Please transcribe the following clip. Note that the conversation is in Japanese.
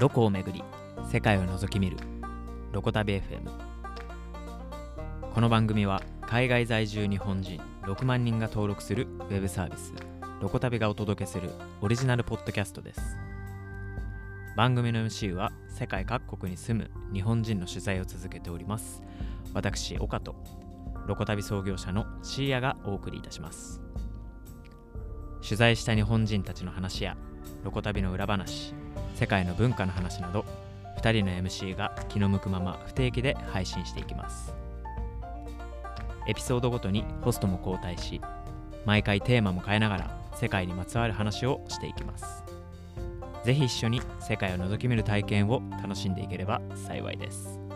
ロコを巡り世界を覗き見るロコ旅 FM この番組は海外在住日本人6万人が登録するウェブサービスロコ旅がお届けするオリジナルポッドキャストです。番組の MC は世界各国に住む日本人の取材を続けております。私岡とロコ旅創業者のシーヤがお送りいたします。取材した日本人たちの話やロコ旅の裏話世界の文化の話など2人の MC が気の向くまま不定期で配信していきます。エピソードごとにホストも交代し毎回テーマも変えながら世界にまつわる話をしていきます。ぜひ一緒に世界を覗き見る体験を楽しんでいければ幸いです。